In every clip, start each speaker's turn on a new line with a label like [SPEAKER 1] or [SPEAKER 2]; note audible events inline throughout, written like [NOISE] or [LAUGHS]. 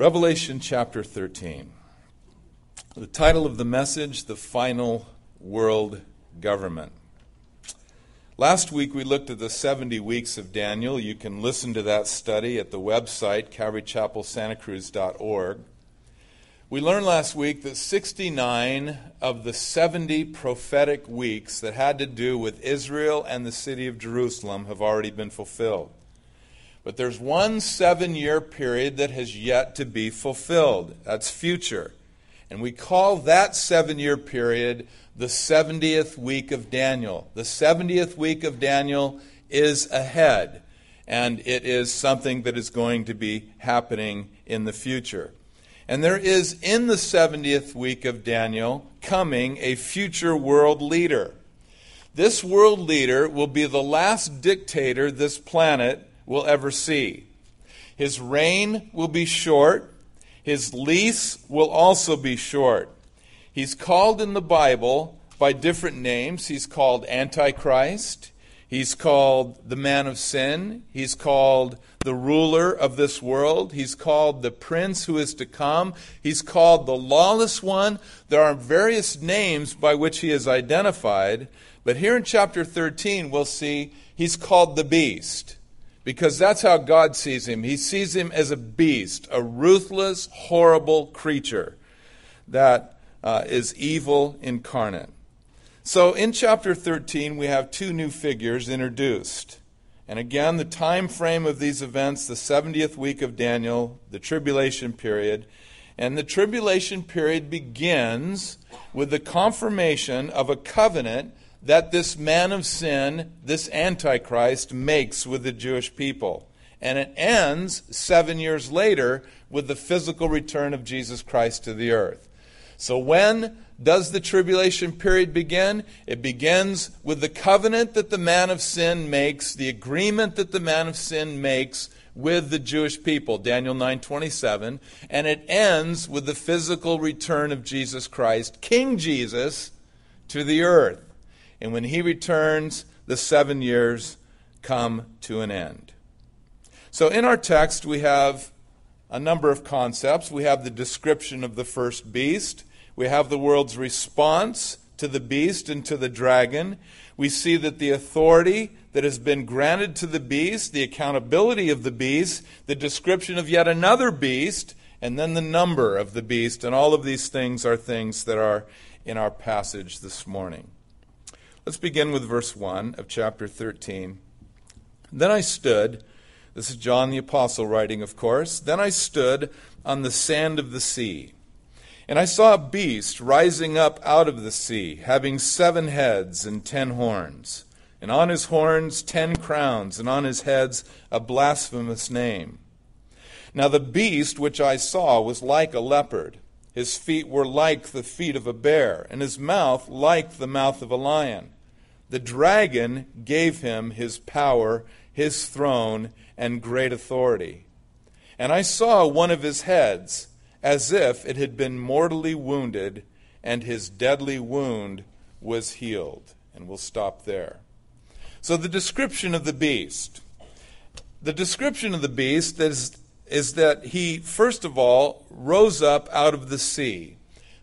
[SPEAKER 1] Revelation chapter 13. The title of the message, The Final World Government. Last week we looked at the 70 weeks of Daniel. You can listen to that study at the website, calvarychapelsantacruz.org. We learned last week that 69 of the 70 prophetic weeks that had to do with Israel and the city of Jerusalem have already been fulfilled. But there's one seven year period that has yet to be fulfilled. That's future. And we call that seven year period the 70th week of Daniel. The 70th week of Daniel is ahead, and it is something that is going to be happening in the future. And there is in the 70th week of Daniel coming a future world leader. This world leader will be the last dictator this planet will ever see. His reign will be short, his lease will also be short. He's called in the Bible by different names. He's called Antichrist, he's called the man of sin, he's called the ruler of this world, he's called the prince who is to come, he's called the lawless one. There are various names by which he is identified, but here in chapter 13 we'll see he's called the beast because that's how God sees him. He sees him as a beast, a ruthless, horrible creature that uh, is evil incarnate. So in chapter 13, we have two new figures introduced. And again, the time frame of these events, the 70th week of Daniel, the tribulation period. And the tribulation period begins with the confirmation of a covenant that this man of sin, this Antichrist, makes with the Jewish people. And it ends seven years later with the physical return of Jesus Christ to the earth. So, when does the tribulation period begin? It begins with the covenant that the man of sin makes, the agreement that the man of sin makes with the Jewish people, Daniel 9:27, and it ends with the physical return of Jesus Christ, King Jesus, to the earth. And when he returns, the 7 years come to an end. So in our text we have a number of concepts. We have the description of the first beast. We have the world's response to the beast and to the dragon. We see that the authority that has been granted to the beast, the accountability of the beast, the description of yet another beast, and then the number of the beast. And all of these things are things that are in our passage this morning. Let's begin with verse 1 of chapter 13. Then I stood, this is John the Apostle writing, of course. Then I stood on the sand of the sea and I saw a beast rising up out of the sea, having seven heads and ten horns, and on his horns ten crowns, and on his heads a blasphemous name. Now the beast which I saw was like a leopard. His feet were like the feet of a bear, and his mouth like the mouth of a lion. The dragon gave him his power, his throne, and great authority. And I saw one of his heads as if it had been mortally wounded, and his deadly wound was healed. And we'll stop there. So, the description of the beast. The description of the beast is, is that he, first of all, rose up out of the sea.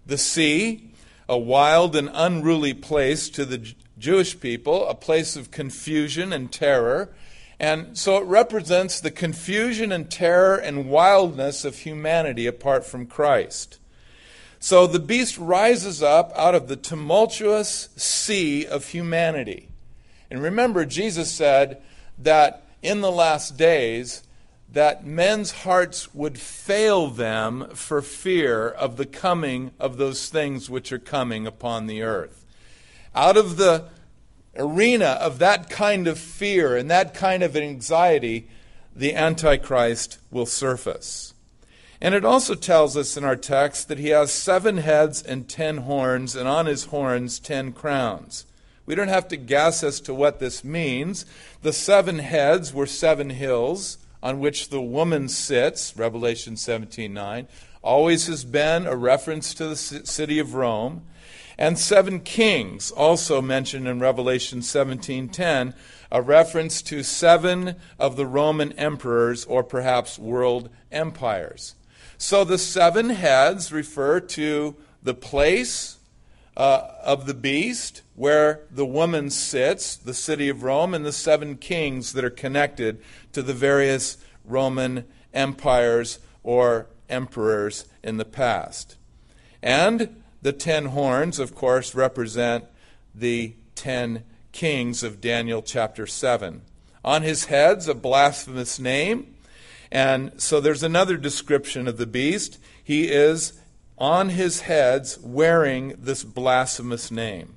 [SPEAKER 1] The sea, a wild and unruly place to the Jewish people, a place of confusion and terror, and so it represents the confusion and terror and wildness of humanity apart from Christ. So the beast rises up out of the tumultuous sea of humanity. And remember, Jesus said that in the last days, that men's hearts would fail them for fear of the coming of those things which are coming upon the earth. Out of the arena of that kind of fear and that kind of anxiety, the Antichrist will surface. And it also tells us in our text that he has seven heads and ten horns, and on his horns ten crowns. We don't have to guess as to what this means. The seven heads were seven hills on which the woman sits, Revelation 17:9. Always has been a reference to the city of Rome and seven kings also mentioned in Revelation 17:10 a reference to seven of the Roman emperors or perhaps world empires So the seven heads refer to the place uh, of the beast where the woman sits, the city of Rome, and the seven kings that are connected to the various Roman empires or emperors in the past. And the ten horns, of course, represent the ten kings of Daniel chapter 7. On his heads, a blasphemous name. And so there's another description of the beast. He is on his heads wearing this blasphemous name.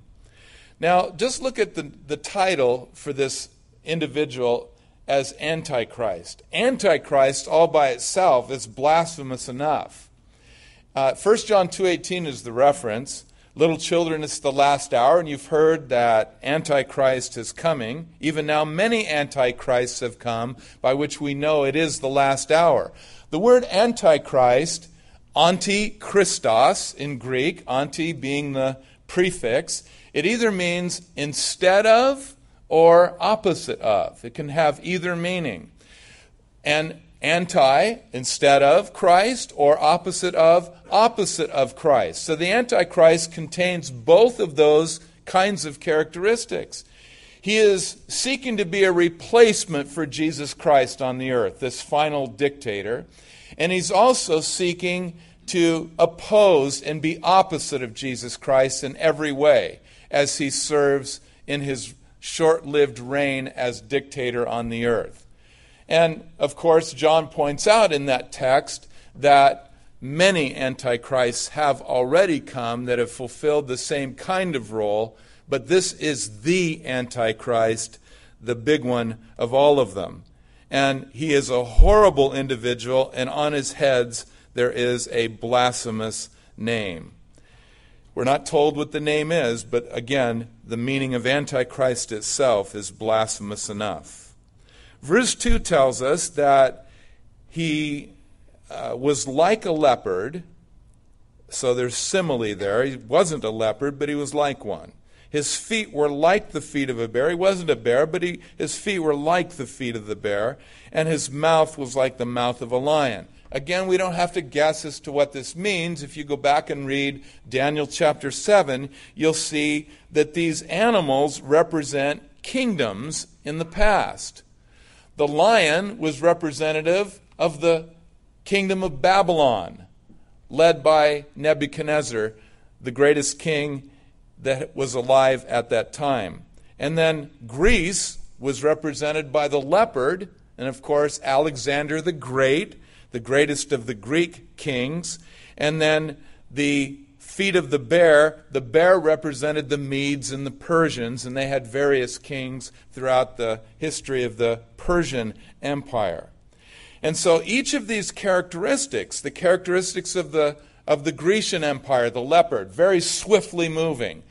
[SPEAKER 1] Now, just look at the, the title for this individual as Antichrist. Antichrist, all by itself, is blasphemous enough. Uh, 1 John 2.18 is the reference. Little children, it's the last hour, and you've heard that Antichrist is coming. Even now, many Antichrists have come, by which we know it is the last hour. The word Antichrist, anti-Christos in Greek, anti being the prefix, it either means instead of or opposite of. It can have either meaning. And anti, instead of Christ, or opposite of, opposite of Christ. So the Antichrist contains both of those kinds of characteristics. He is seeking to be a replacement for Jesus Christ on the earth, this final dictator. And he's also seeking to oppose and be opposite of Jesus Christ in every way as he serves in his short lived reign as dictator on the earth. And of course, John points out in that text that many antichrists have already come that have fulfilled the same kind of role, but this is the antichrist, the big one of all of them. And he is a horrible individual, and on his heads there is a blasphemous name. We're not told what the name is, but again, the meaning of Antichrist itself is blasphemous enough. Verse 2 tells us that he uh, was like a leopard, so there's simile there. He wasn't a leopard, but he was like one. His feet were like the feet of a bear. He wasn't a bear, but he, his feet were like the feet of the bear, and his mouth was like the mouth of a lion. Again, we don't have to guess as to what this means. If you go back and read Daniel chapter 7, you'll see that these animals represent kingdoms in the past. The lion was representative of the kingdom of Babylon, led by Nebuchadnezzar, the greatest king that was alive at that time. And then Greece was represented by the leopard, and of course, Alexander the Great the greatest of the Greek kings. And then the feet of the bear, the bear represented the Medes and the Persians, and they had various kings throughout the history of the Persian Empire. And so each of these characteristics, the characteristics of the, of the Grecian Empire, the leopard, very swiftly moving,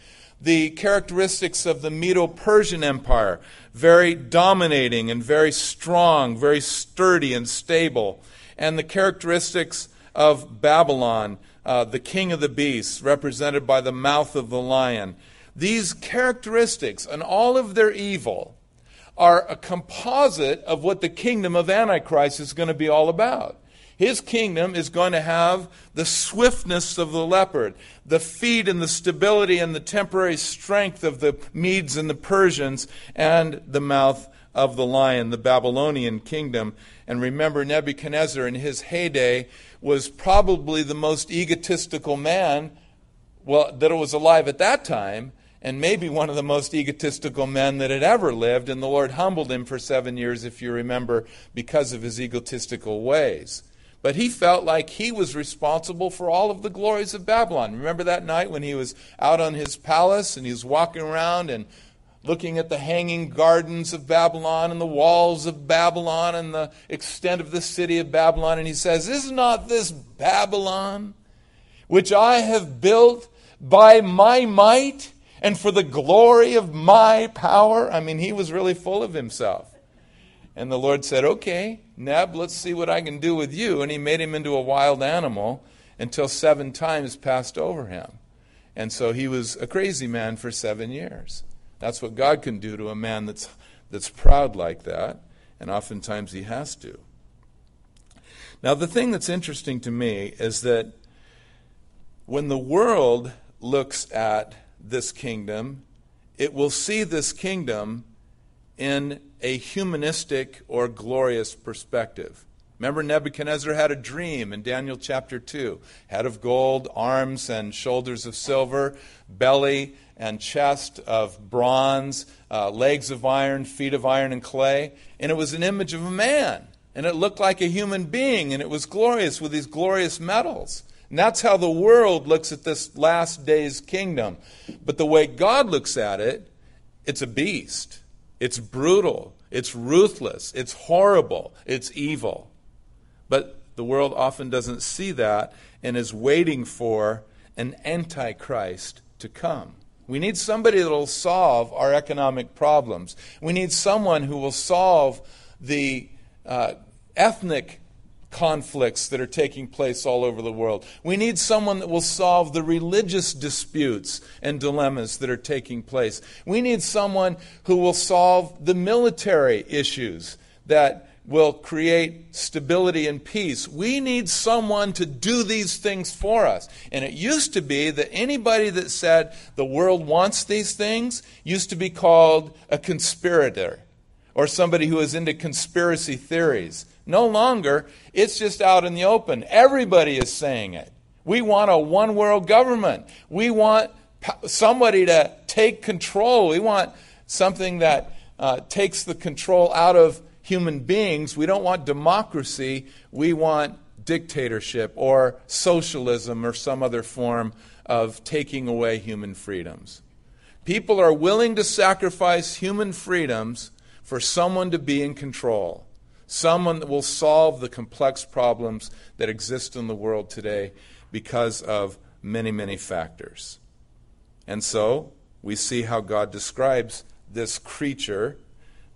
[SPEAKER 1] the characteristics of the Medo Persian Empire, very dominating and very strong, very sturdy and stable, and the characteristics of Babylon, uh, the king of the beasts, represented by the mouth of the lion. These characteristics and all of their evil are a composite of what the kingdom of Antichrist is going to be all about. His kingdom is going to have the swiftness of the leopard, the feet and the stability and the temporary strength of the Medes and the Persians, and the mouth of the lion, the Babylonian kingdom. And remember, Nebuchadnezzar in his heyday was probably the most egotistical man well, that was alive at that time, and maybe one of the most egotistical men that had ever lived. And the Lord humbled him for seven years, if you remember, because of his egotistical ways. But he felt like he was responsible for all of the glories of Babylon. Remember that night when he was out on his palace and he was walking around and looking at the hanging gardens of Babylon and the walls of Babylon and the extent of the city of Babylon. And he says, Is not this Babylon, which I have built by my might and for the glory of my power? I mean, he was really full of himself. And the Lord said, Okay, Neb, let's see what I can do with you. And he made him into a wild animal until seven times passed over him. And so he was a crazy man for seven years. That's what God can do to a man that's, that's proud like that, and oftentimes he has to. Now, the thing that's interesting to me is that when the world looks at this kingdom, it will see this kingdom in a humanistic or glorious perspective. Remember, Nebuchadnezzar had a dream in Daniel chapter 2 head of gold, arms and shoulders of silver, belly and chest of bronze, uh, legs of iron, feet of iron and clay. And it was an image of a man. And it looked like a human being, and it was glorious with these glorious metals. And that's how the world looks at this last day's kingdom. But the way God looks at it, it's a beast. It's brutal. It's ruthless. It's horrible. It's evil. But the world often doesn't see that and is waiting for an antichrist to come. We need somebody that will solve our economic problems. We need someone who will solve the uh, ethnic conflicts that are taking place all over the world. We need someone that will solve the religious disputes and dilemmas that are taking place. We need someone who will solve the military issues that will create stability and peace. We need someone to do these things for us. And it used to be that anybody that said the world wants these things used to be called a conspirator or somebody who is into conspiracy theories. No longer, it's just out in the open. Everybody is saying it. We want a one world government. We want somebody to take control. We want something that uh, takes the control out of human beings. We don't want democracy. We want dictatorship or socialism or some other form of taking away human freedoms. People are willing to sacrifice human freedoms for someone to be in control someone that will solve the complex problems that exist in the world today because of many, many factors. And so we see how God describes this creature,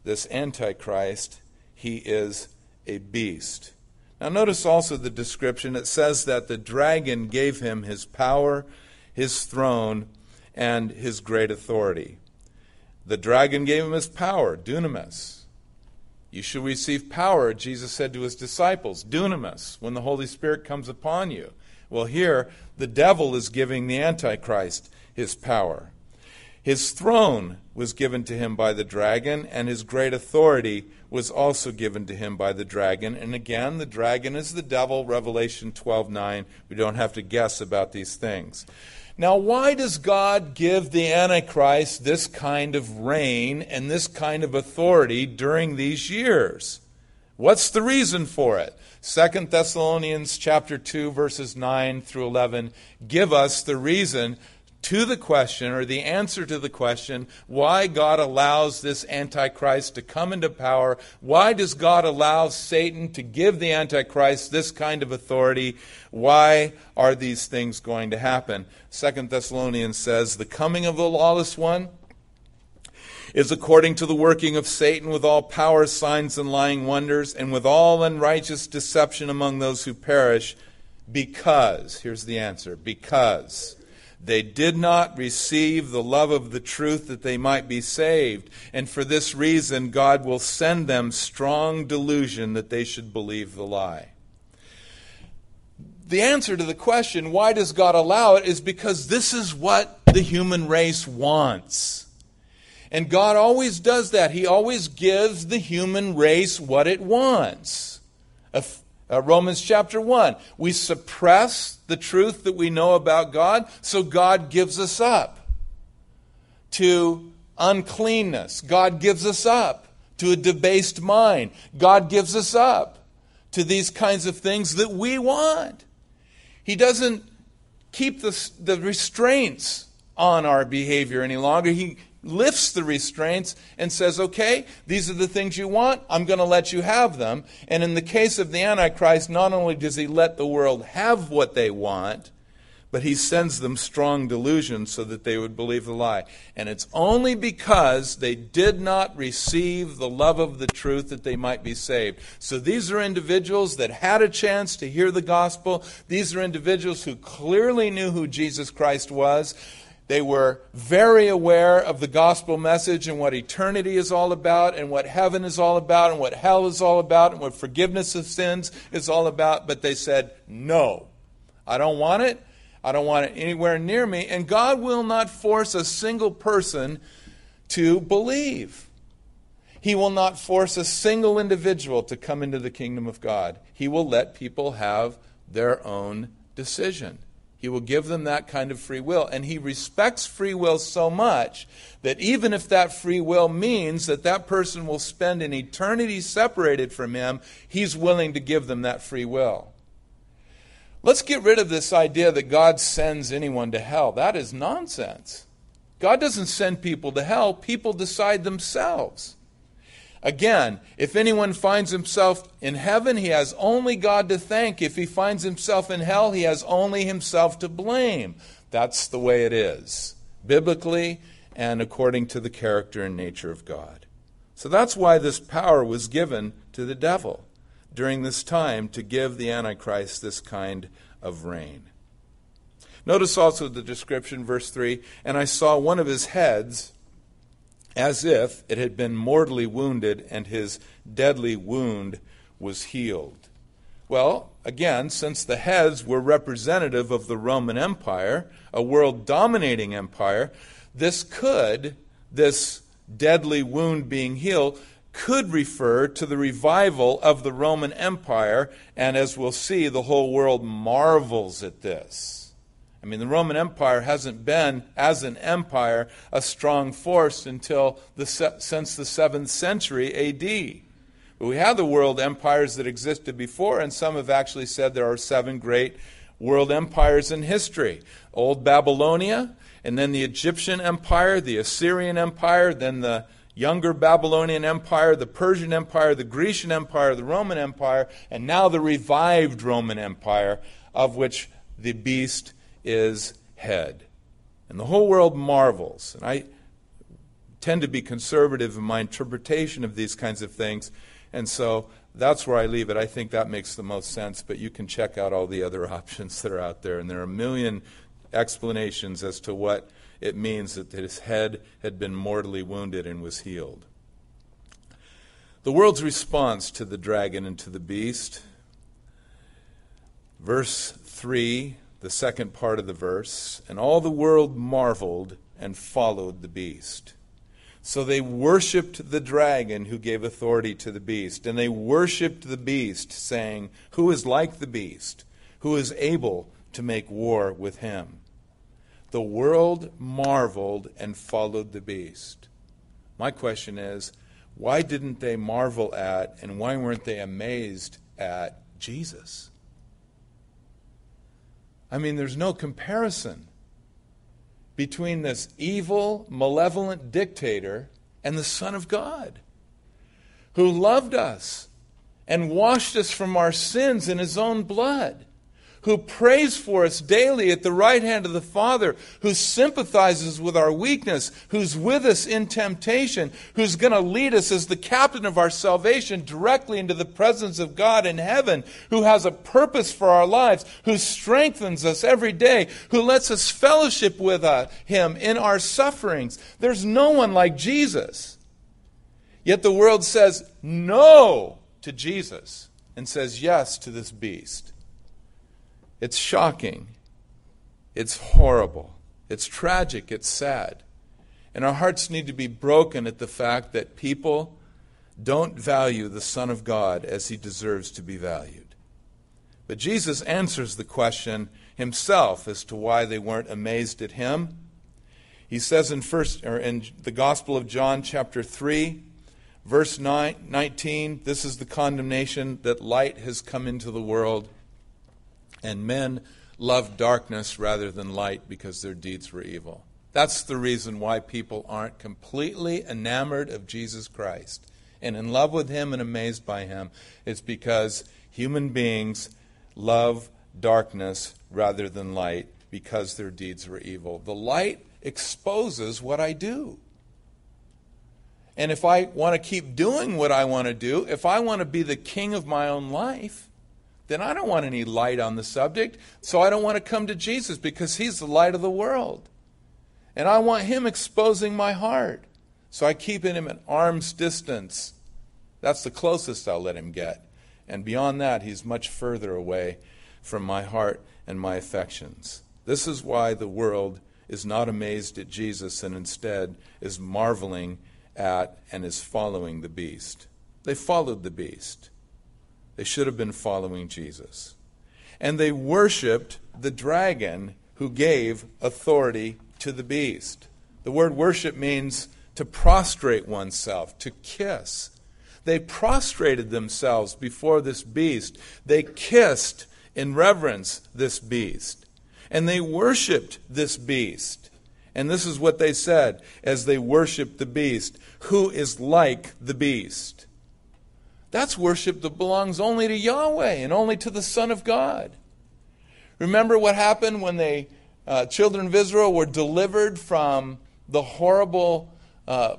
[SPEAKER 1] this Antichrist. He is a beast. Now, notice also the description. It says that the dragon gave him his power, his throne, and his great authority. The dragon gave him his power, dunamis. You shall receive power, Jesus said to his disciples, dunamis, when the Holy Spirit comes upon you. Well, here, the devil is giving the Antichrist his power. His throne was given to him by the dragon, and his great authority was also given to him by the dragon. And again, the dragon is the devil, Revelation 12 9. We don't have to guess about these things. Now, why does God give the Antichrist this kind of reign and this kind of authority during these years? What's the reason for it? 2 Thessalonians chapter 2 verses 9 through 11 give us the reason to the question or the answer to the question why God allows this Antichrist to come into power. Why does God allow Satan to give the Antichrist this kind of authority? Why are these things going to happen? Second Thessalonians says, The coming of the lawless one is according to the working of Satan with all power, signs, and lying wonders, and with all unrighteous deception among those who perish, because, here's the answer, because they did not receive the love of the truth that they might be saved. And for this reason, God will send them strong delusion that they should believe the lie. The answer to the question, why does God allow it, is because this is what the human race wants. And God always does that. He always gives the human race what it wants. Uh, Romans chapter 1. We suppress the truth that we know about God, so God gives us up to uncleanness. God gives us up to a debased mind. God gives us up to these kinds of things that we want. He doesn't keep the, the restraints on our behavior any longer. He lifts the restraints and says, okay, these are the things you want, I'm going to let you have them. And in the case of the Antichrist, not only does he let the world have what they want, but he sends them strong delusions so that they would believe the lie. And it's only because they did not receive the love of the truth that they might be saved. So these are individuals that had a chance to hear the gospel. These are individuals who clearly knew who Jesus Christ was They were very aware of the gospel message and what eternity is all about, and what heaven is all about, and what hell is all about, and what forgiveness of sins is all about. But they said, No, I don't want it. I don't want it anywhere near me. And God will not force a single person to believe. He will not force a single individual to come into the kingdom of God. He will let people have their own decision. He will give them that kind of free will. And he respects free will so much that even if that free will means that that person will spend an eternity separated from him, he's willing to give them that free will. Let's get rid of this idea that God sends anyone to hell. That is nonsense. God doesn't send people to hell, people decide themselves. Again, if anyone finds himself in heaven, he has only God to thank. If he finds himself in hell, he has only himself to blame. That's the way it is, biblically and according to the character and nature of God. So that's why this power was given to the devil during this time to give the Antichrist this kind of reign. Notice also the description, verse 3 And I saw one of his heads as if it had been mortally wounded and his deadly wound was healed. Well, again, since the heads were representative of the Roman Empire, a world dominating empire, this could, this deadly wound being healed, could refer to the revival of the Roman Empire, and as we'll see, the whole world marvels at this. I mean, the Roman Empire hasn't been, as an empire, a strong force until the, since the 7th century AD. But we have the world empires that existed before, and some have actually said there are seven great world empires in history Old Babylonia, and then the Egyptian Empire, the Assyrian Empire, then the younger Babylonian Empire, the Persian Empire, the Grecian Empire, the Roman Empire, and now the revived Roman Empire, of which the beast is head. And the whole world marvels. And I tend to be conservative in my interpretation of these kinds of things. And so that's where I leave it. I think that makes the most sense, but you can check out all the other [LAUGHS] options that are out there. And there are a million explanations as to what it means that his head had been mortally wounded and was healed. The world's response to the dragon and to the beast. Verse 3 the second part of the verse, and all the world marveled and followed the beast. So they worshiped the dragon who gave authority to the beast, and they worshiped the beast, saying, Who is like the beast? Who is able to make war with him? The world marveled and followed the beast. My question is, why didn't they marvel at and why weren't they amazed at Jesus? I mean, there's no comparison between this evil, malevolent dictator and the Son of God who loved us and washed us from our sins in his own blood who prays for us daily at the right hand of the Father, who sympathizes with our weakness, who's with us in temptation, who's going to lead us as the captain of our salvation directly into the presence of God in heaven, who has a purpose for our lives, who strengthens us every day, who lets us fellowship with uh, him in our sufferings. There's no one like Jesus. Yet the world says no to Jesus and says yes to this beast. It's shocking. It's horrible. It's tragic. It's sad. And our hearts need to be broken at the fact that people don't value the Son of God as he deserves to be valued. But Jesus answers the question himself as to why they weren't amazed at him. He says in first or in the Gospel of John chapter 3 verse 9, 19 this is the condemnation that light has come into the world and men loved darkness rather than light because their deeds were evil. That's the reason why people aren't completely enamored of Jesus Christ and in love with him and amazed by him. It's because human beings love darkness rather than light because their deeds were evil. The light exposes what I do. And if I want to keep doing what I want to do, if I want to be the king of my own life, then I don't want any light on the subject. So I don't want to come to Jesus because he's the light of the world. And I want him exposing my heart. So I keep him at arm's distance. That's the closest I'll let him get. And beyond that, he's much further away from my heart and my affections. This is why the world is not amazed at Jesus and instead is marveling at and is following the beast. They followed the beast. They should have been following Jesus. And they worshiped the dragon who gave authority to the beast. The word worship means to prostrate oneself, to kiss. They prostrated themselves before this beast. They kissed in reverence this beast. And they worshiped this beast. And this is what they said as they worshiped the beast who is like the beast. That's worship that belongs only to Yahweh and only to the Son of God. Remember what happened when the uh, children of Israel were delivered from the horrible uh,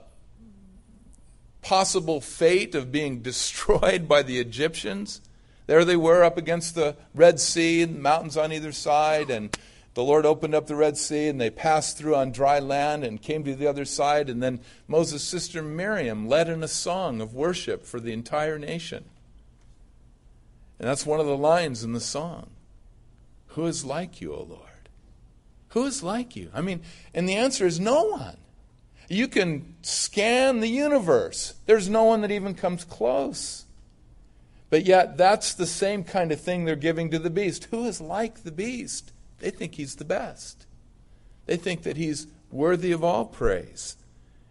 [SPEAKER 1] possible fate of being [LAUGHS] destroyed by the Egyptians? There they were up against the Red Sea, and mountains on either side, and the Lord opened up the Red Sea and they passed through on dry land and came to the other side. And then Moses' sister Miriam led in a song of worship for the entire nation. And that's one of the lines in the song Who is like you, O Lord? Who is like you? I mean, and the answer is no one. You can scan the universe, there's no one that even comes close. But yet, that's the same kind of thing they're giving to the beast. Who is like the beast? They think he's the best. They think that he's worthy of all praise,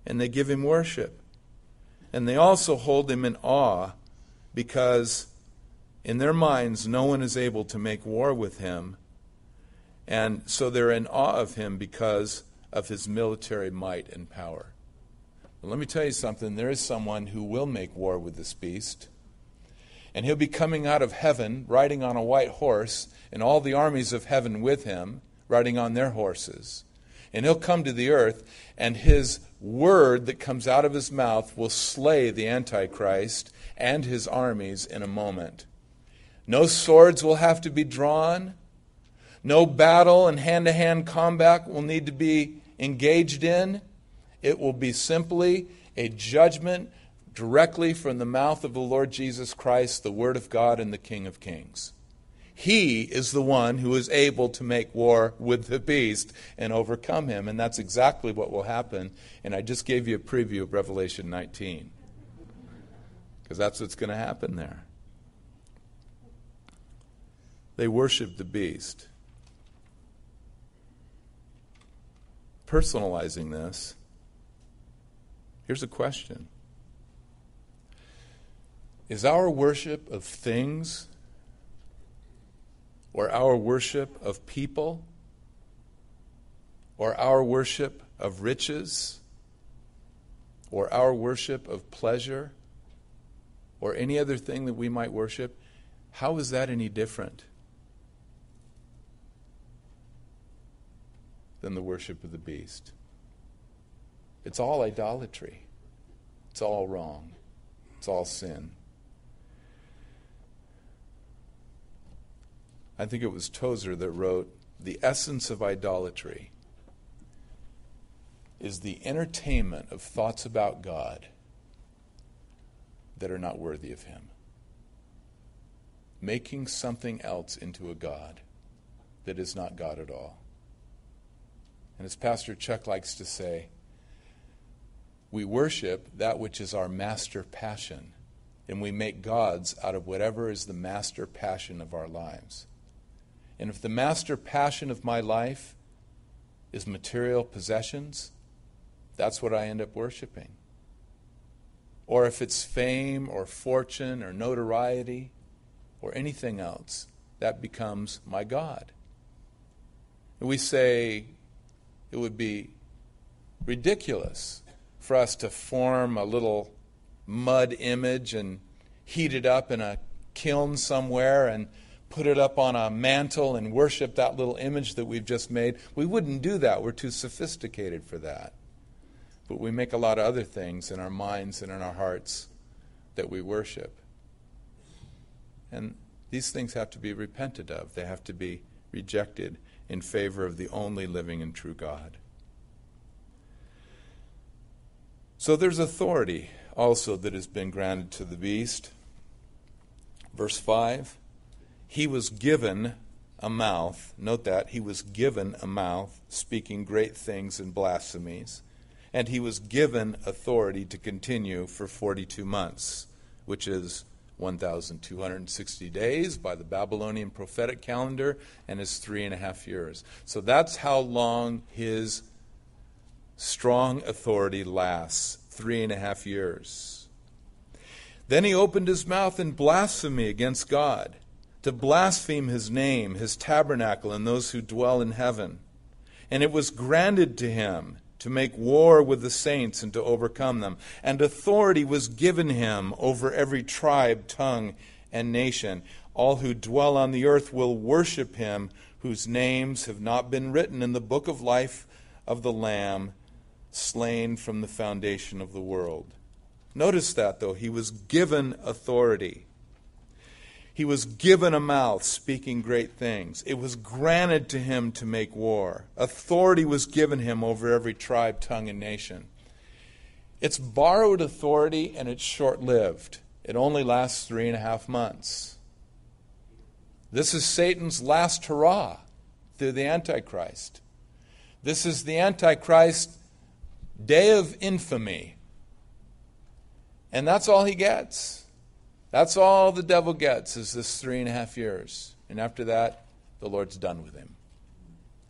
[SPEAKER 1] and they give him worship. And they also hold him in awe because in their minds no one is able to make war with him. And so they're in awe of him because of his military might and power. But let me tell you something there is someone who will make war with this beast. And he'll be coming out of heaven riding on a white horse, and all the armies of heaven with him, riding on their horses. And he'll come to the earth, and his word that comes out of his mouth will slay the Antichrist and his armies in a moment. No swords will have to be drawn. No battle and hand to hand combat will need to be engaged in. It will be simply a judgment directly from the mouth of the Lord Jesus Christ, the Word of God and the King of Kings. He is the one who is able to make war with the beast and overcome him. And that's exactly what will happen. And I just gave you a preview of Revelation 19. Because that's what's going to happen there. They worship the beast. Personalizing this, here's a question Is our worship of things or our worship of people, or our worship of riches, or our worship of pleasure, or any other thing that we might worship, how is that any different than the worship of the beast? It's all idolatry. It's all wrong. It's all sin. I think it was Tozer that wrote The essence of idolatry is the entertainment of thoughts about God that are not worthy of Him. Making something else into a God that is not God at all. And as Pastor Chuck likes to say, we worship that which is our master passion, and we make gods out of whatever is the master passion of our lives. And if the master passion of my life is material possessions, that's what I end up worshiping. Or if it's fame or fortune or notoriety or anything else, that becomes my God. And we say it would be ridiculous for us to form a little mud image and heat it up in a kiln somewhere and put it up on a mantle and worship that little image that we've just made. We wouldn't do that. We're too sophisticated for that. But we make a lot of other things in our minds and in our hearts that we worship. And these things have to be repented of, they have to be rejected in favor of the only living and true God. So there's authority also that has been granted to the beast. Verse 5 He was given a mouth. Note that. He was given a mouth, speaking great things and blasphemies. And he was given authority to continue for 42 months, which is 1,260 days by the Babylonian prophetic calendar and is three and a half years. So that's how long his strong authority lasts three and a half years. Then he opened his mouth in blasphemy against God, to blaspheme his name, his tabernacle, and those who dwell in heaven. And it was granted to him to make war with the saints and to overcome them. And authority was given him over every tribe, tongue, and nation. All who dwell on the earth will worship him, whose names have not been written in the book of life of the Lamb, slain from the foundation of the world. Notice that, though. He was given authority. He was given a mouth speaking great things. It was granted to him to make war. Authority was given him over every tribe, tongue, and nation. It's borrowed authority and it's short lived. It only lasts three and a half months. This is Satan's last hurrah through the Antichrist. This is the Antichrist day of infamy. And that's all he gets. That's all the devil gets is this three and a half years. And after that, the Lord's done with him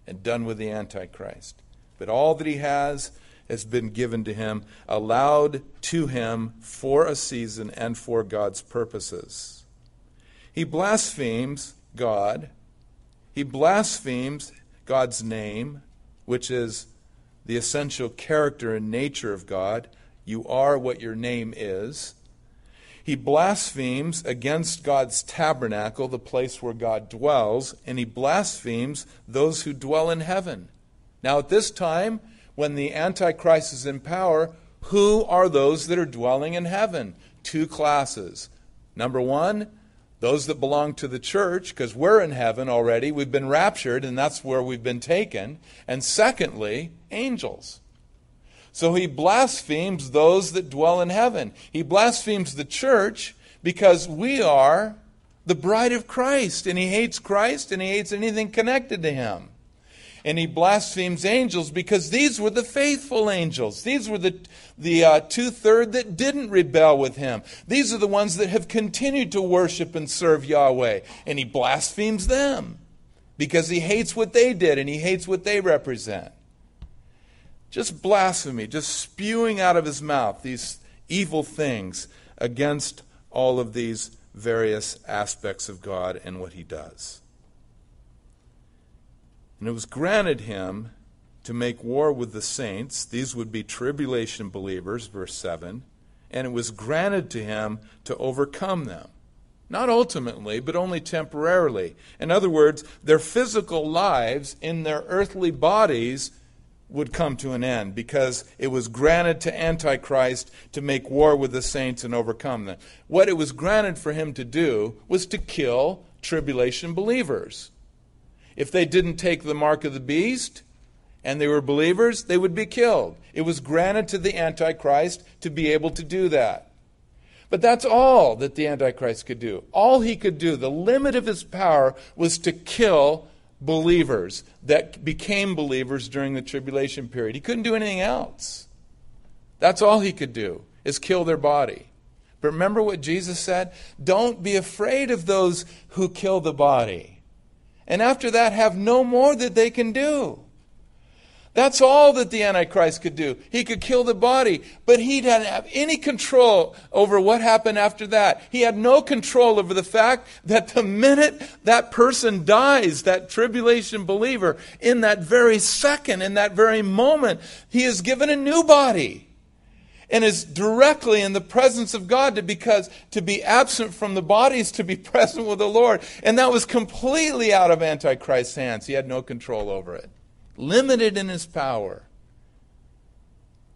[SPEAKER 1] and done with the Antichrist. But all that he has has been given to him, allowed to him for a season and for God's purposes. He blasphemes God. He blasphemes God's name, which is the essential character and nature of God. You are what your name is. He blasphemes against God's tabernacle, the place where God dwells, and he blasphemes those who dwell in heaven. Now, at this time, when the Antichrist is in power, who are those that are dwelling in heaven? Two classes. Number one, those that belong to the church, because we're in heaven already. We've been raptured, and that's where we've been taken. And secondly, angels. So he blasphemes those that dwell in heaven. He blasphemes the church because we are the bride of Christ, and he hates Christ and he hates anything connected to him. And he blasphemes angels because these were the faithful angels. These were the, the uh, two third that didn't rebel with him. These are the ones that have continued to worship and serve Yahweh. And he blasphemes them because he hates what they did and he hates what they represent. Just blasphemy, just spewing out of his mouth these evil things against all of these various aspects of God and what he does. And it was granted him to make war with the saints. These would be tribulation believers, verse 7. And it was granted to him to overcome them. Not ultimately, but only temporarily. In other words, their physical lives in their earthly bodies would come to an end because it was granted to Antichrist to make war with the saints and overcome them. What it was granted for him to do was to kill tribulation believers. If they didn't take the mark of the beast and they were believers, they would be killed. It was granted to the Antichrist to be able to do that. But that's all that the Antichrist could do. All he could do, the limit of his power, was to kill believers that became believers during the tribulation period. He couldn't do anything else. That's all he could do, is kill their body. But remember what Jesus said? Don't be afraid of those who kill the body. And after that, have no more that they can do. That's all that the Antichrist could do. He could kill the body, but he didn't have any control over what happened after that. He had no control over the fact that the minute that person dies, that tribulation believer, in that very second, in that very moment, he is given a new body and is directly in the presence of God to because to be absent from the body is to be [LAUGHS] present with the Lord. And that was completely out of Antichrist's hands. He had no control over it limited in his power.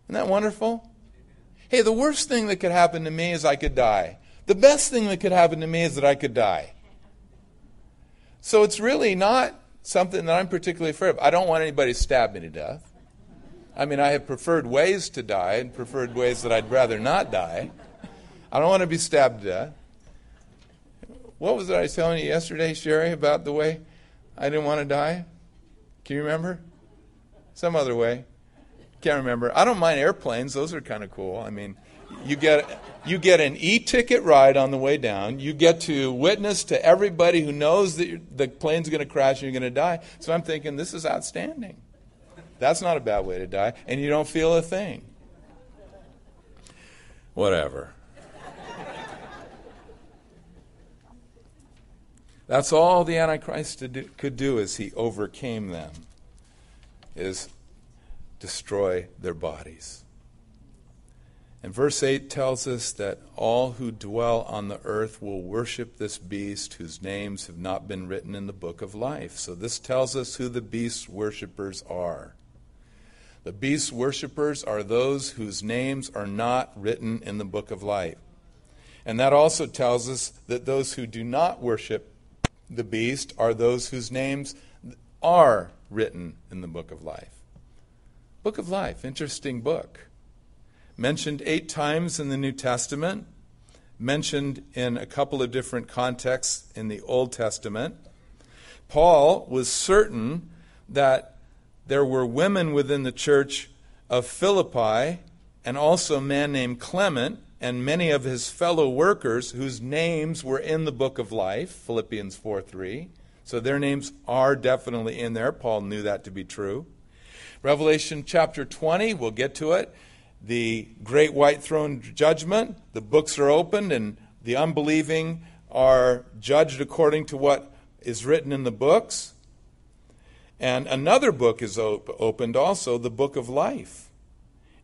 [SPEAKER 1] Isn't that wonderful? Hey, the worst thing that could happen to me is I could die. The best thing that could happen to me is that I could die. So it's really not something that I'm particularly afraid of. I don't want anybody to stab me to death. I mean, I have preferred ways to die and preferred ways that I'd rather not die. I don't want to be stabbed to death. What was it I was telling you yesterday, Sherry, about the way I didn't want to die? Can you remember? Some other way. Can't remember. I don't mind airplanes; those are kind of cool. I mean, you get you get an e-ticket ride on the way down. You get to witness to everybody who knows that the plane's going to crash and you're going to die. So I'm thinking this is outstanding. That's not a bad way to die, and you don't feel a thing. Whatever. That's all the Antichrist could do as he overcame them, is destroy their bodies. And verse 8 tells us that all who dwell on the earth will worship this beast whose names have not been written in the book of life. So this tells us who the beast's worshippers are. The beast's worshippers are those whose names are not written in the book of life. And that also tells us that those who do not worship the beast are those whose names are written in the book of life. Book of Life, interesting book. Mentioned eight times in the New Testament, mentioned in a couple of different contexts in the Old Testament. Paul was certain that there were women within the church of Philippi and also a man named Clement and many of his fellow workers whose names were in the book of life, Philippians 4 3. So their names are definitely in there. Paul knew that to be true. Revelation chapter 20, we'll get to it. The great white throne judgment, the books are opened, and the unbelieving are judged according to what is written in the books. And another book is op- opened also, the book of life.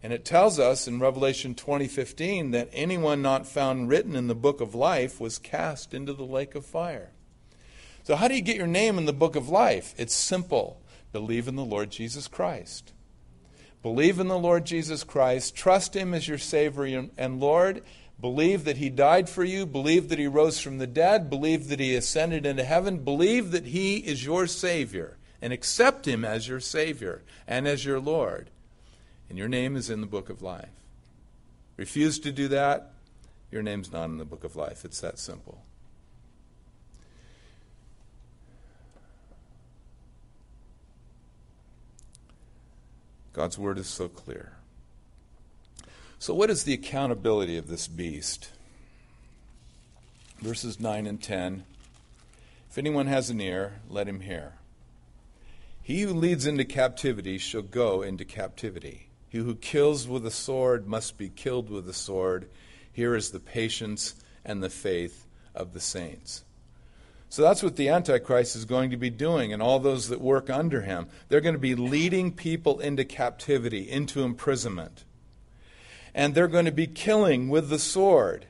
[SPEAKER 1] And it tells us in Revelation 20:15 that anyone not found written in the book of life was cast into the lake of fire. So how do you get your name in the book of life? It's simple. Believe in the Lord Jesus Christ. Believe in the Lord Jesus Christ. Trust Him as your Savior and Lord. Believe that He died for you. Believe that He rose from the dead. Believe that He ascended into heaven. Believe that He is your Savior and accept Him as your Savior and as your Lord. And your name is in the book of life. Refuse to do that, your name's not in the book of life. It's that simple. God's word is so clear. So, what is the accountability of this beast? Verses 9 and 10 If anyone has an ear, let him hear. He who leads into captivity shall go into captivity. He who kills with a sword must be killed with a sword. Here is the patience and the faith of the saints. So that's what the Antichrist is going to be doing, and all those that work under him. They're going to be leading people into captivity, into imprisonment. And they're going to be killing with the sword.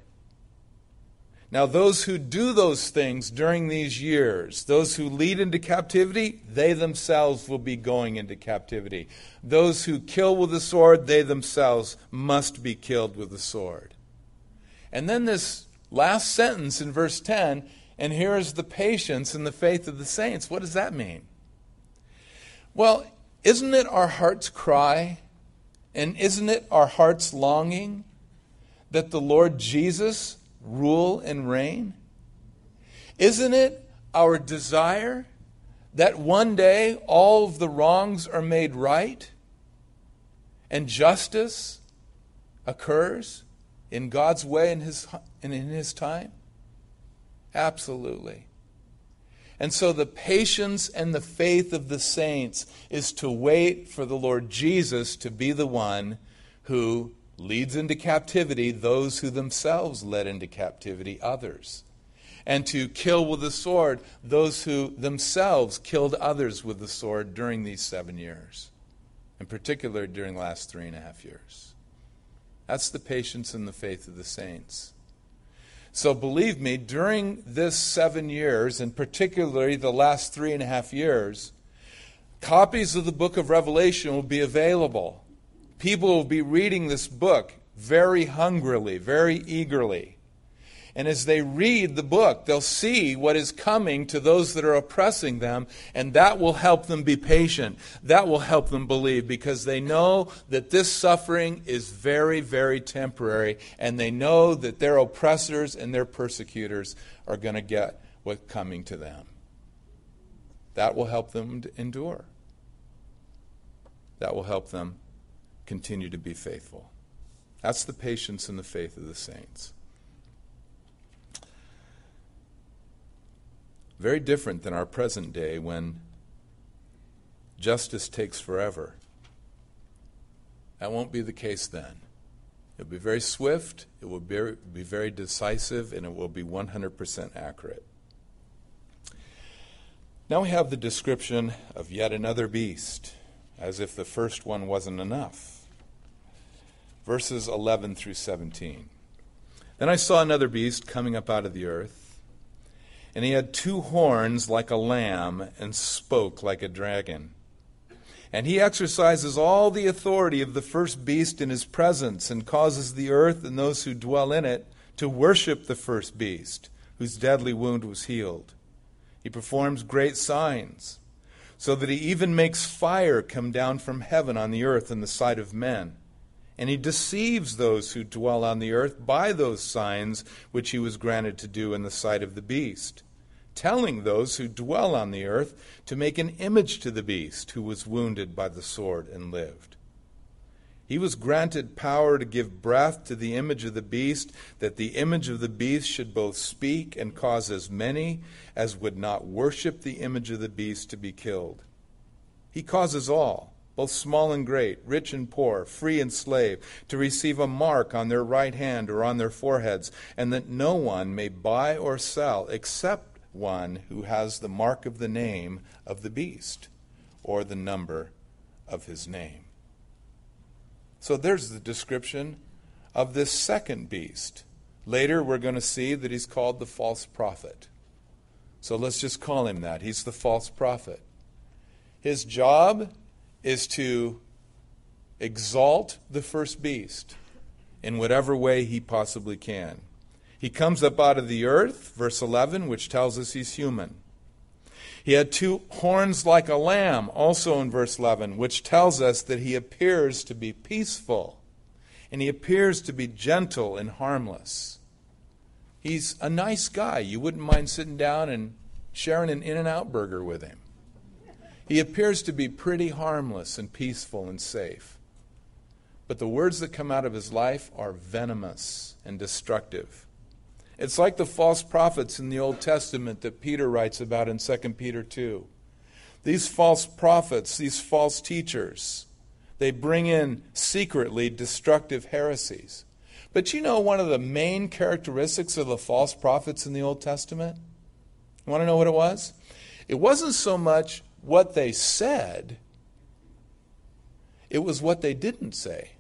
[SPEAKER 1] Now, those who do those things during these years, those who lead into captivity, they themselves will be going into captivity. Those who kill with the sword, they themselves must be killed with the sword. And then this last sentence in verse 10 and here is the patience and the faith of the saints. What does that mean? Well, isn't it our heart's cry and isn't it our heart's longing that the Lord Jesus rule and reign? Isn't it our desire that one day all of the wrongs are made right and justice occurs in God's way and his, and in His time? Absolutely. And so the patience and the faith of the saints is to wait for the Lord Jesus to be the one who leads into captivity those who themselves led into captivity others, and to kill with the sword those who themselves killed others with the sword during these seven years, in particular during the last three and a half years. That's the patience and the faith of the saints. So believe me, during this seven years, and particularly the last three and a half years, copies of the book of Revelation will be available. People will be reading this book very hungrily, very eagerly. And as they read the book, they'll see what is coming to those that are oppressing them, and that will help them be patient. That will help them believe because they know that this suffering is very, very temporary, and they know that their oppressors and their persecutors are going to get what's coming to them. That will help them endure. That will help them continue to be faithful. That's the patience and the faith of the saints. Very different than our present day when justice takes forever. That won't be the case then. It will be very swift, it will be, be very decisive, and it will be 100% accurate. Now we have the description of yet another beast, as if the first one wasn't enough. Verses 11 through 17. Then I saw another beast coming up out of the earth and he had two horns like a lamb and spoke like a dragon. And he exercises all the authority of the first beast in his presence and causes the earth and those who dwell in it to worship the first beast, whose deadly wound was healed. He performs great signs, so that he even makes fire come down from heaven on the earth in the sight of men. And he deceives those who dwell on the earth by those signs which he was granted to do in the sight of the beast, telling those who dwell on the earth to make an image to the beast who was wounded by the sword and lived. He was granted power to give breath to the image of the beast, that the image of the beast should both speak and cause as many as would not worship the image of the beast to be killed. He causes all both small and great, rich and poor, free and slave, to receive a mark on their right hand or on their foreheads, and that no one may buy or sell except one who has the mark of the name of the beast or the number of his name. So there's the description of this second beast. Later, we're going to see that he's called the false prophet. So let's just call him that. He's the false prophet. His job is to exalt the first beast in whatever way he possibly can. He comes up out of the earth, verse 11, which tells us he's human. He had two horns like a lamb, also in verse 11, which tells us that he appears to be peaceful and he appears to be gentle and harmless. He's a nice guy. You wouldn't mind sitting down and sharing an In N Out burger with him. He appears to be pretty harmless and peaceful and safe. But the words that come out of his life are venomous and destructive. It's like the false prophets in the Old Testament that Peter writes about in 2 Peter 2. These false prophets, these false teachers, they bring in secretly destructive heresies. But you know one of the main characteristics of the false prophets in the Old Testament? You want to know what it was? It wasn't so much what they said, it was what they didn't say.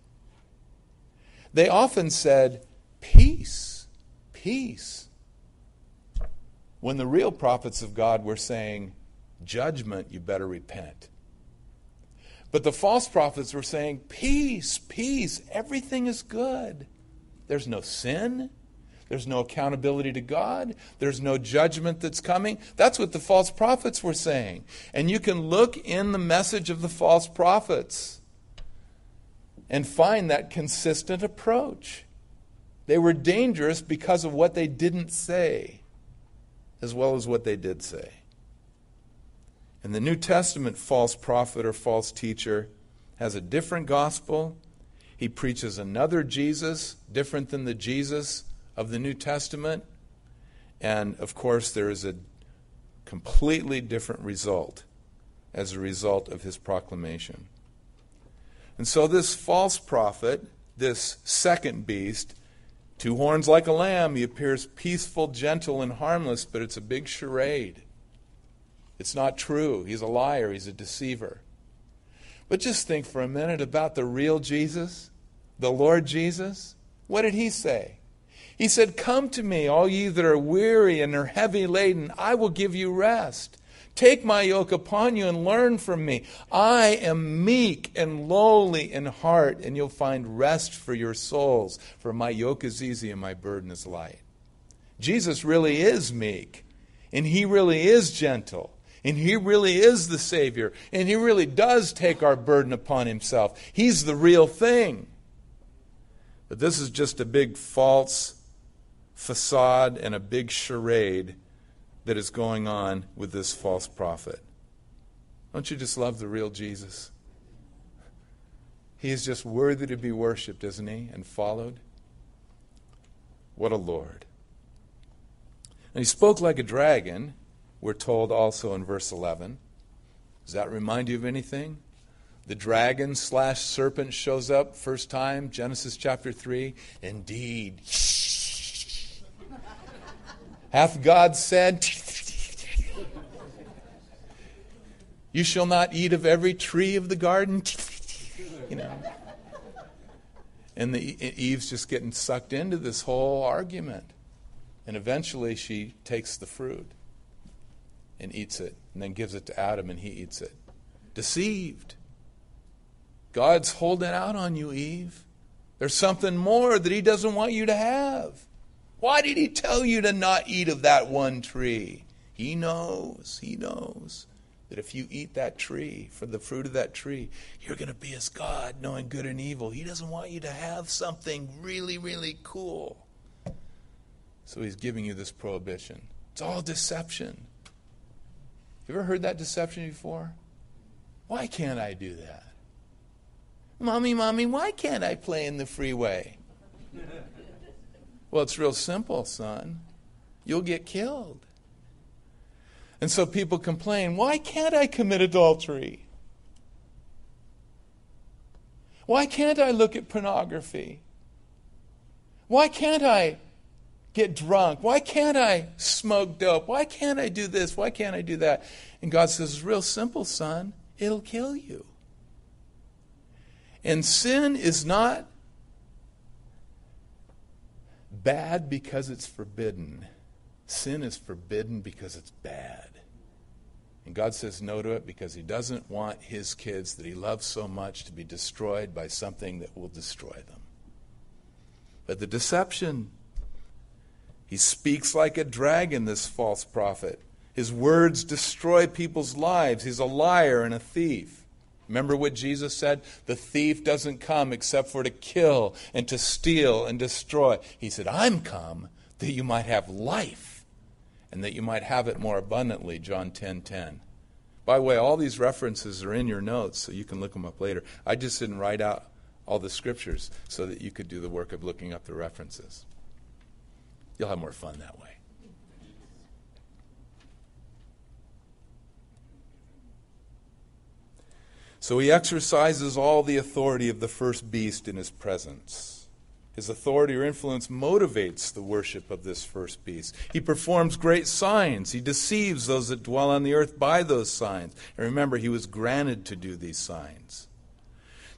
[SPEAKER 1] They often said, Peace, peace. When the real prophets of God were saying, Judgment, you better repent. But the false prophets were saying, Peace, peace, everything is good. There's no sin. There's no accountability to God. There's no judgment that's coming. That's what the false prophets were saying. And you can look in the message of the false prophets and find that consistent approach. They were dangerous because of what they didn't say, as well as what they did say. And the New Testament, false prophet or false teacher has a different gospel. He preaches another Jesus, different than the Jesus of the New Testament. And of course, there is a completely different result as a result of his proclamation. And so, this false prophet, this second beast, two horns like a lamb, he appears peaceful, gentle, and harmless, but it's a big charade. It's not true. He's a liar, he's a deceiver. But just think for a minute about the real Jesus, the Lord Jesus. What did he say? He said, Come to me, all ye that are weary and are heavy laden, I will give you rest. Take my yoke upon you and learn from me. I am meek and lowly in heart, and you'll find rest for your souls. For my yoke is easy and my burden is light. Jesus really is meek, and he really is gentle, and he really is the Savior, and he really does take our burden upon himself. He's the real thing. But this is just a big false facade and a big charade that is going on with this false prophet. Don't you just love the real Jesus? He is just worthy to be worshiped, isn't he? And followed. What a Lord. And he spoke like a dragon, we're told also in verse 11. Does that remind you of anything? The dragon slash serpent shows up first time, Genesis chapter 3. Indeed. Hath God said, You shall not eat of every tree of the garden? You know. And the, Eve's just getting sucked into this whole argument. And eventually she takes the fruit and eats it, and then gives it to Adam, and he eats it. Deceived. God's holding out on you, Eve. There's something more that He doesn't want you to have. Why did He tell you to not eat of that one tree? He knows, He knows that if you eat that tree, for the fruit of that tree, you're going to be as God, knowing good and evil. He doesn't want you to have something really, really cool. So He's giving you this prohibition. It's all deception. You ever heard that deception before? Why can't I do that? Mommy, mommy, why can't I play in the freeway? Well, it's real simple, son. You'll get killed. And so people complain, why can't I commit adultery? Why can't I look at pornography? Why can't I get drunk? Why can't I smoke dope? Why can't I do this? Why can't I do that? And God says, it's real simple, son. It'll kill you. And sin is not bad because it's forbidden. Sin is forbidden because it's bad. And God says no to it because He doesn't want His kids that He loves so much to be destroyed by something that will destroy them. But the deception, he speaks like a dragon, this false prophet. His words destroy people's lives. He's a liar and a thief. Remember what Jesus said? The thief doesn't come except for to kill and to steal and destroy. He said, I'm come that you might have life and that you might have it more abundantly. John 10 10. By the way, all these references are in your notes, so you can look them up later. I just didn't write out all the scriptures so that you could do the work of looking up the references. You'll have more fun that way. So he exercises all the authority of the first beast in his presence. His authority or influence motivates the worship of this first beast. He performs great signs. He deceives those that dwell on the earth by those signs. And remember, he was granted to do these signs.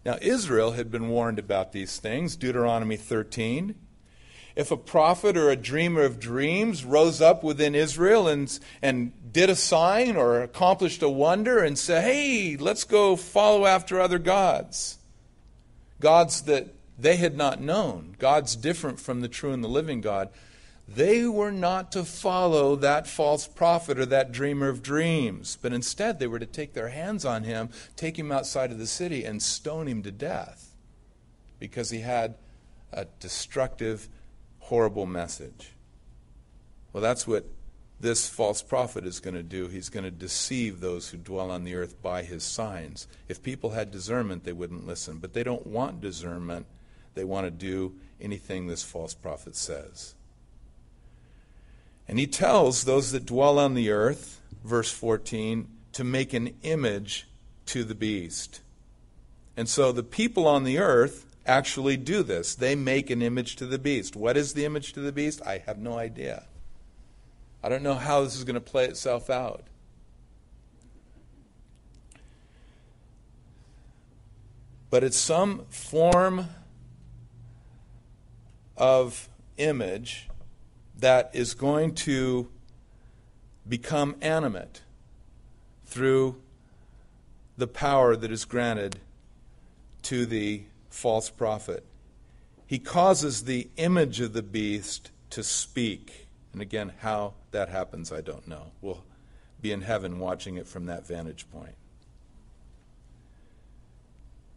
[SPEAKER 1] Now, Israel had been warned about these things, Deuteronomy 13 if a prophet or a dreamer of dreams rose up within Israel and, and did a sign or accomplished a wonder and said, hey, let's go follow after other gods, gods that they had not known, gods different from the true and the living God, they were not to follow that false prophet or that dreamer of dreams, but instead they were to take their hands on him, take him outside of the city, and stone him to death because he had a destructive horrible message. Well, that's what this false prophet is going to do. He's going to deceive those who dwell on the earth by his signs. If people had discernment, they wouldn't listen. But they don't want discernment, they want to do anything this false prophet says. And he tells those that dwell on the earth, verse 14, to make an image to the beast. And so the people on the earth actually do this. They make an image to the beast. What is the image to the beast? I have no idea. I don't know how this is going to play itself out. But it's some form of image that is going to become animate through the power that is granted to the false prophet. He causes the image of the beast to speak. And again, how that happens, I don't know. We'll be in heaven watching it from that vantage point.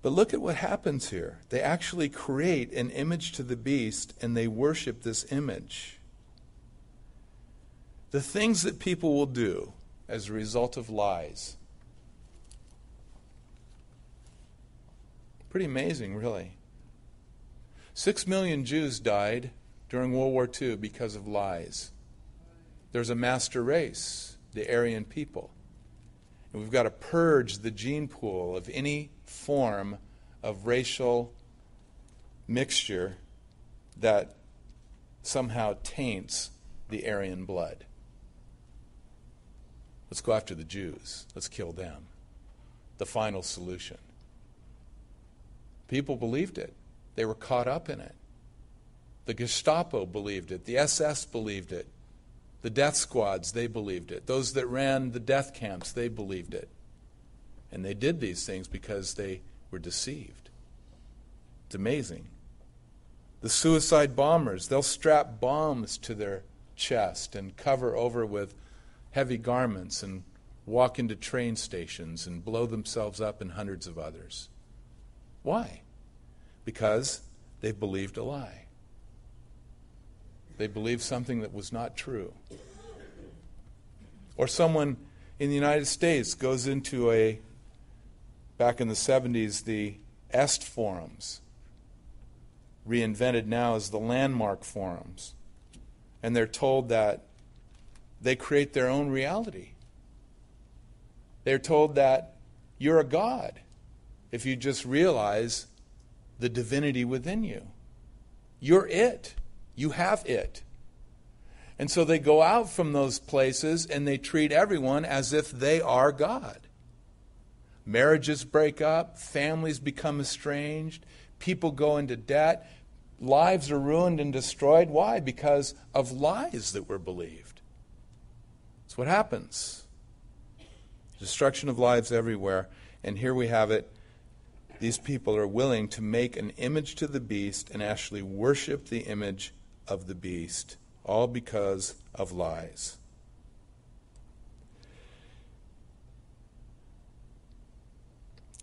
[SPEAKER 1] But look at what happens here. They actually create an image to the beast and they worship this image. The things that people will do as a result of lies. Pretty amazing, really. Six million Jews died during World War II because of lies. There's a master race, the Aryan people. And we've got to purge the gene pool of any form of racial mixture that somehow taints the Aryan blood. Let's go after the Jews. Let's kill them. The final solution. People believed it, they were caught up in it. The Gestapo believed it, the SS believed it, the death squads, they believed it. Those that ran the death camps, they believed it. And they did these things because they were deceived. It's amazing. The suicide bombers, they'll strap bombs to their chest and cover over with heavy garments and walk into train stations and blow themselves up and hundreds of others. Why? Because they believed a lie. They believed something that was not true. Or someone in the United States goes into a, back in the 70s, the EST forums, reinvented now as the landmark forums. And they're told that they create their own reality. They're told that you're a God if you just realize the divinity within you. You're it. You have it. And so they go out from those places and they treat everyone as if they are God. Marriages break up, families become estranged, people go into debt, lives are ruined and destroyed. Why? Because of lies that were believed. That's what happens. Destruction of lives everywhere. And here we have it. These people are willing to make an image to the beast and actually worship the image of the beast, all because of lies.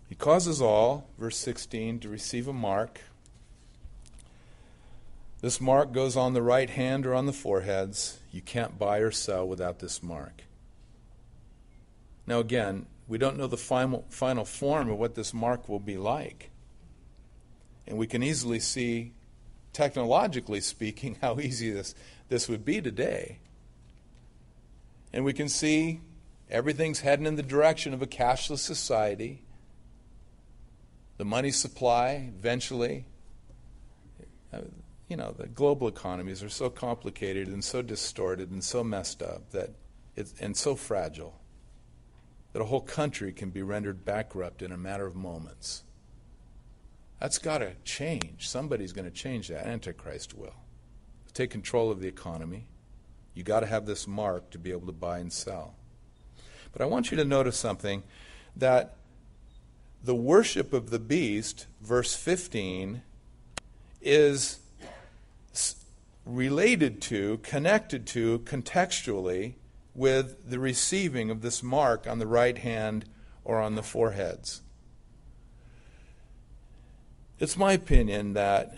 [SPEAKER 1] He causes all, verse 16, to receive a mark. This mark goes on the right hand or on the foreheads. You can't buy or sell without this mark. Now, again, we don't know the final, final form of what this mark will be like. And we can easily see technologically speaking, [LAUGHS] how easy this, this would be today. And we can see everything's heading in the direction of a cashless society. The money supply, eventually, uh, you know, the global economies are so complicated and so distorted and so messed up that it's, and so fragile that a whole country can be rendered bankrupt in a matter of moments. That's got to change. Somebody's going to change that. Antichrist will. Take control of the economy. You got to have this mark to be able to buy and sell. But I want you to notice something that the worship of the beast, verse 15, is related to, connected to, contextually, with the receiving of this mark on the right hand or on the foreheads. It's my opinion that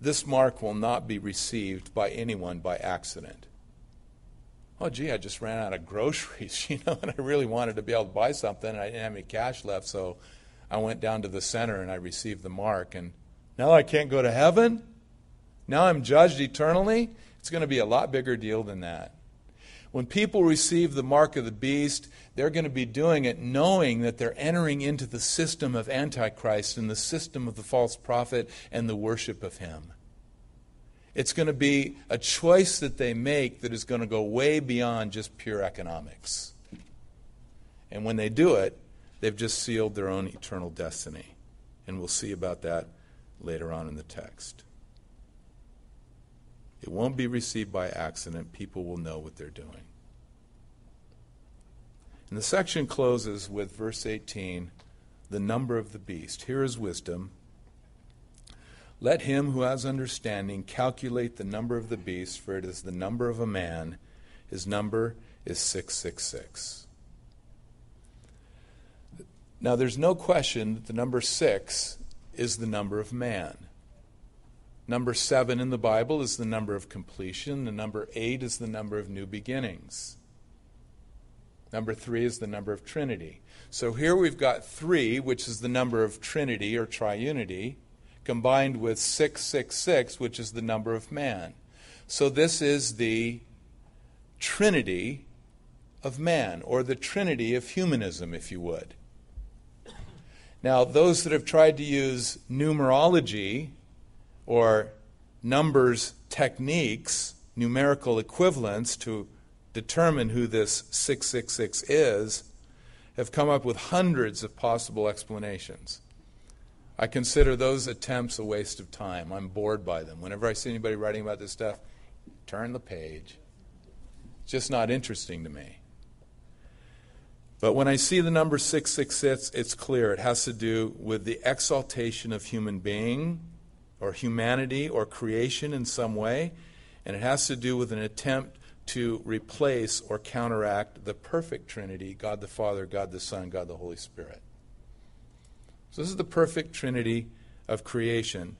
[SPEAKER 1] this mark will not be received by anyone by accident. Oh, gee, I just ran out of [LAUGHS] groceries, you know, and I really wanted to be able to buy something, and I didn't have any cash left, so I went down to the center and I received the mark. And now I can't go to heaven? Now I'm judged eternally? It's going to be a lot bigger deal than that. When people receive the mark of the beast, they're going to be doing it knowing that they're entering into the system of Antichrist and the system of the false prophet and the worship of him. It's going to be a choice that they make that is going to go way beyond just pure economics. And when they do it, they've just sealed their own eternal destiny. And we'll see about that later on in the text. It won't be received by accident. People will know what they're doing. And the section closes with verse 18 the number of the beast. Here is wisdom. Let him who has understanding calculate the number of the beast, for it is the number of a man. His number is 666. Now, there's no question that the number six is the number of man. Number seven in the Bible is the number of completion. The number eight is the number of new beginnings. Number three is the number of Trinity. So here we've got three, which is the number of Trinity or triunity, combined with 666, which is the number of man. So this is the Trinity of man, or the Trinity of humanism, if you would. Now, those that have tried to use numerology or numbers techniques, numerical equivalents to determine who this 666 is, have come up with hundreds of possible explanations. I consider those attempts a waste of time. I'm bored by them. Whenever I see anybody writing about this stuff, turn the page. It's just not interesting to me. But when I see the number 666, it's clear. It has to do with the exaltation of human being or humanity or creation in some way, and it has to do with an attempt to replace or counteract the perfect Trinity God the Father, God the Son, God the Holy Spirit. So, this is the perfect Trinity of creation,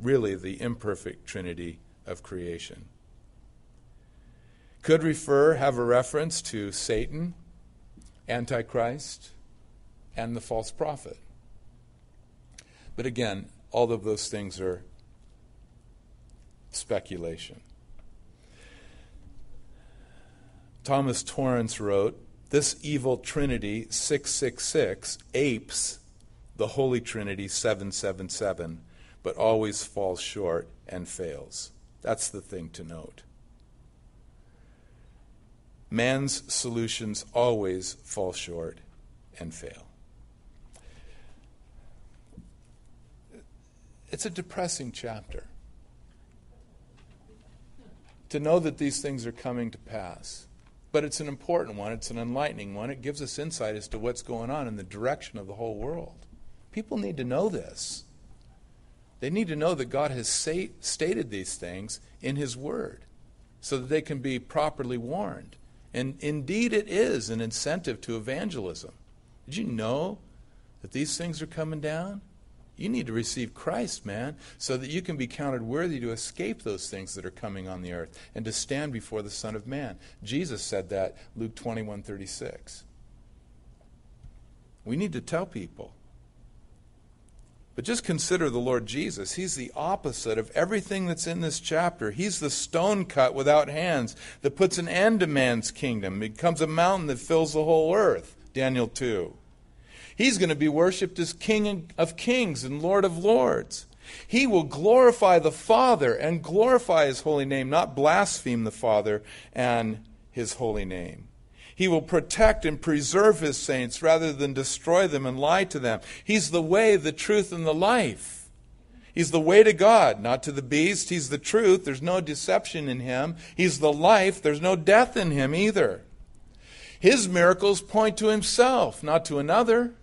[SPEAKER 1] really, the imperfect Trinity of creation. Could refer, have a reference to Satan, Antichrist, and the false prophet. But again, all of those things are speculation. Thomas Torrance wrote, This evil Trinity 666 apes the Holy Trinity 777, but always falls short and fails. That's the thing to note. Man's solutions always fall short and fail. It's a depressing chapter. To know that these things are coming to pass. But it's an important one, it's an enlightening one. It gives us insight as to what's going on in the direction of the whole world. People need to know this. They need to know that God has stated these things in His Word so that they can be properly warned. And indeed, it is an incentive to evangelism. Did you know that these things are coming down? You need to receive Christ, man, so that you can be counted worthy to escape those things that are coming on the earth and to stand before the Son of Man. Jesus said that, Luke 21 36. We need to tell people. But just consider the Lord Jesus. He's the opposite of everything that's in this chapter. He's the stone cut without hands that puts an end to man's kingdom, becomes a mountain that fills the whole earth. Daniel 2. He's going to be worshiped as King of kings and Lord of lords. He will glorify the Father and glorify his holy name, not blaspheme the Father and his holy name. He will protect and preserve his saints rather than destroy them and lie to them. He's the way, the truth, and the life. He's the way to God, not to the beast. He's the truth. There's no deception in him. He's the life. There's no death in him either. His miracles point to himself, not to another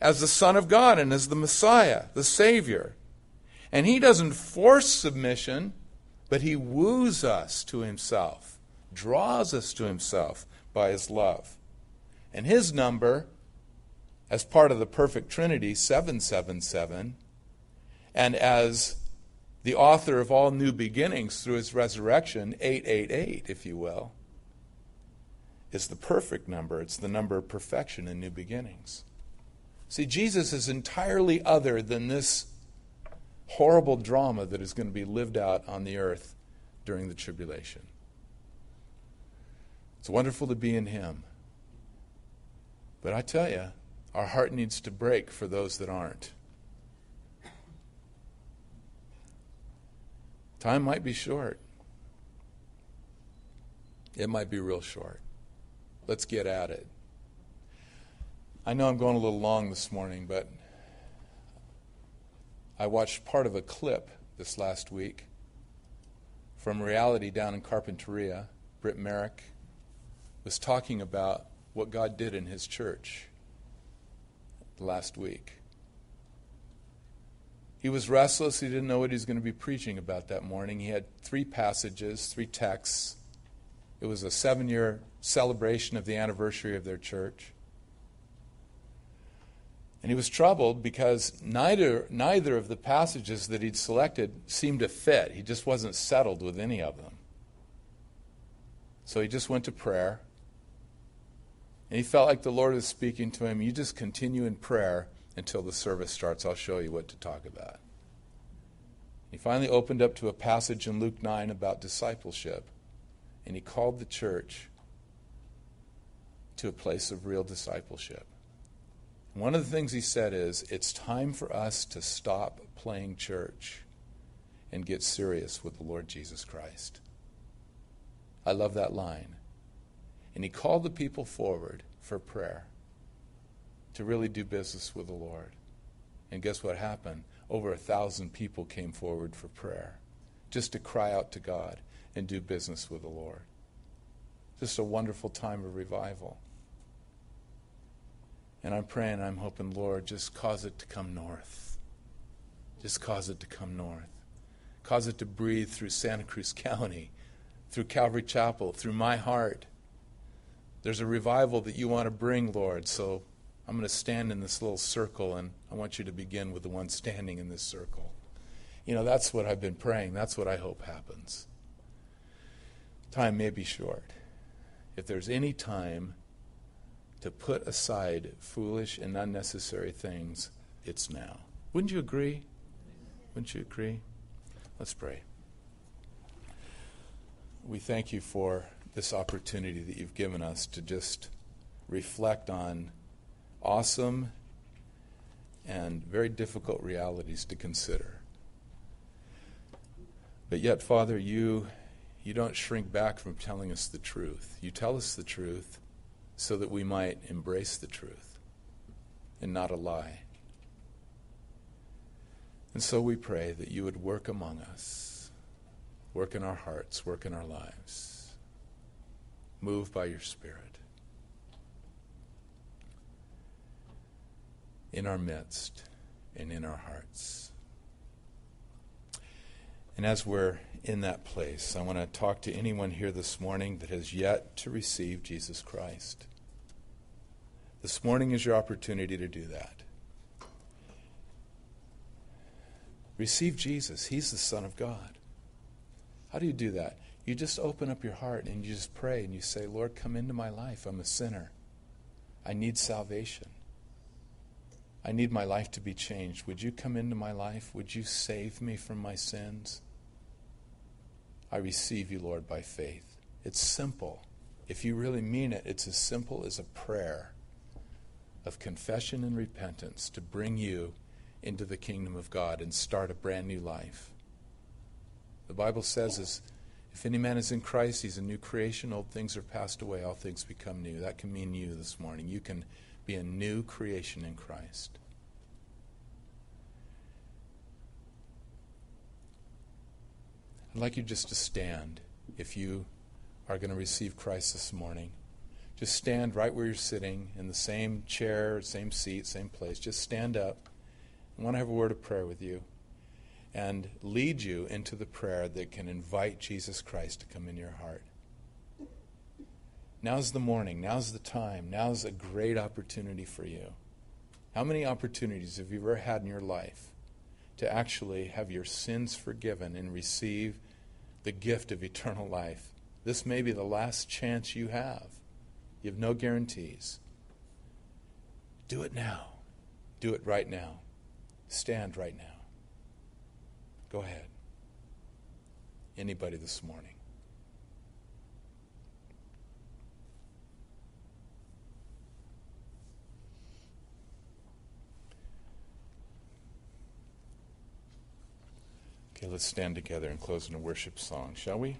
[SPEAKER 1] as the Son of God and as the Messiah, the Savior. And He doesn't force submission, but He woos us to Himself, draws us to Himself by His love. And His number, as part of the perfect Trinity, 777, and as the author of all new beginnings through His resurrection, 888, if you will, is the perfect number. It's the number of perfection and new beginnings. See, Jesus is entirely other than this horrible drama that is going to be lived out on the earth during the tribulation. It's wonderful to be in Him. But I tell you, our heart needs to break for those that aren't. Time might be short. It might be real short. Let's get at it. I know I'm going a little long this morning, but I watched part of a clip this last week from reality down in Carpinteria. Britt Merrick was talking about what God did in his church last week. He was restless. He didn't know what he was going to be preaching about that morning. He had three passages, three texts. It was a seven year celebration of the anniversary of their church. And he was troubled because neither, neither of the passages that he'd selected seemed to fit. He just wasn't settled with any of them. So he just went to prayer. And he felt like the Lord was speaking to him. You just continue in prayer until the service starts. I'll show you what to talk about. He finally opened up to a passage in Luke 9 about discipleship. And he called the church to a place of real discipleship. One of the things he said is it's time for us to stop playing church and get serious with the Lord Jesus Christ. I love that line. And he called the people forward for prayer to really do business with the Lord. And guess what happened? Over a thousand people came forward for prayer just to cry out to God and do business with the Lord. Just a wonderful time of revival. And I'm praying, I'm hoping, Lord, just cause it to come north. Just cause it to come north. Cause it to breathe through Santa Cruz County, through Calvary Chapel, through my heart. There's a revival that you want to bring, Lord. So I'm going to stand in this little circle, and I want you to begin with the one standing in this circle. You know, that's what I've been praying. That's what I hope happens. Time may be short. If there's any time to put aside foolish and unnecessary things, it's now. Wouldn't you agree? Wouldn't you agree? Let's pray. We thank you for this opportunity that you've given us to just reflect on awesome and very difficult realities to consider. But yet, Father, you, you don't shrink back from telling us the truth. You tell us the truth so that we might embrace the truth and not a lie. And so we pray that you would work among us, work in our hearts, work in our lives, move by your Spirit. In our midst and in our hearts. And as we're in that place, I want to talk to anyone here this morning that has yet to receive Jesus Christ. This morning is your opportunity to do that. Receive Jesus. He's the Son of God. How do you do that? You just open up your heart and you just pray and you say, Lord, come into my life. I'm a sinner. I need salvation. I need my life to be changed. Would you come into my life? Would you save me from my sins? I receive you, Lord, by faith. It's simple. If you really mean it, it's as simple as a prayer of confession and repentance to bring you into the kingdom of God and start a brand new life. The Bible says is if any man is in Christ, he's a new creation. Old things are passed away, all things become new. That can mean you this morning. You can be a new creation in Christ. I'd like you just to stand if you are going to receive Christ this morning. Just stand right where you're sitting in the same chair, same seat, same place. Just stand up. I want to have a word of prayer with you and lead you into the prayer that can invite Jesus Christ to come in your heart. Now's the morning. Now's the time. Now's a great opportunity for you. How many opportunities have you ever had in your life to actually have your sins forgiven and receive the gift of eternal life? This may be the last chance you have. You have no guarantees. Do it now. Do it right now. Stand right now. Go ahead. Anybody this morning? Okay, let's stand together and close in a worship song, shall we?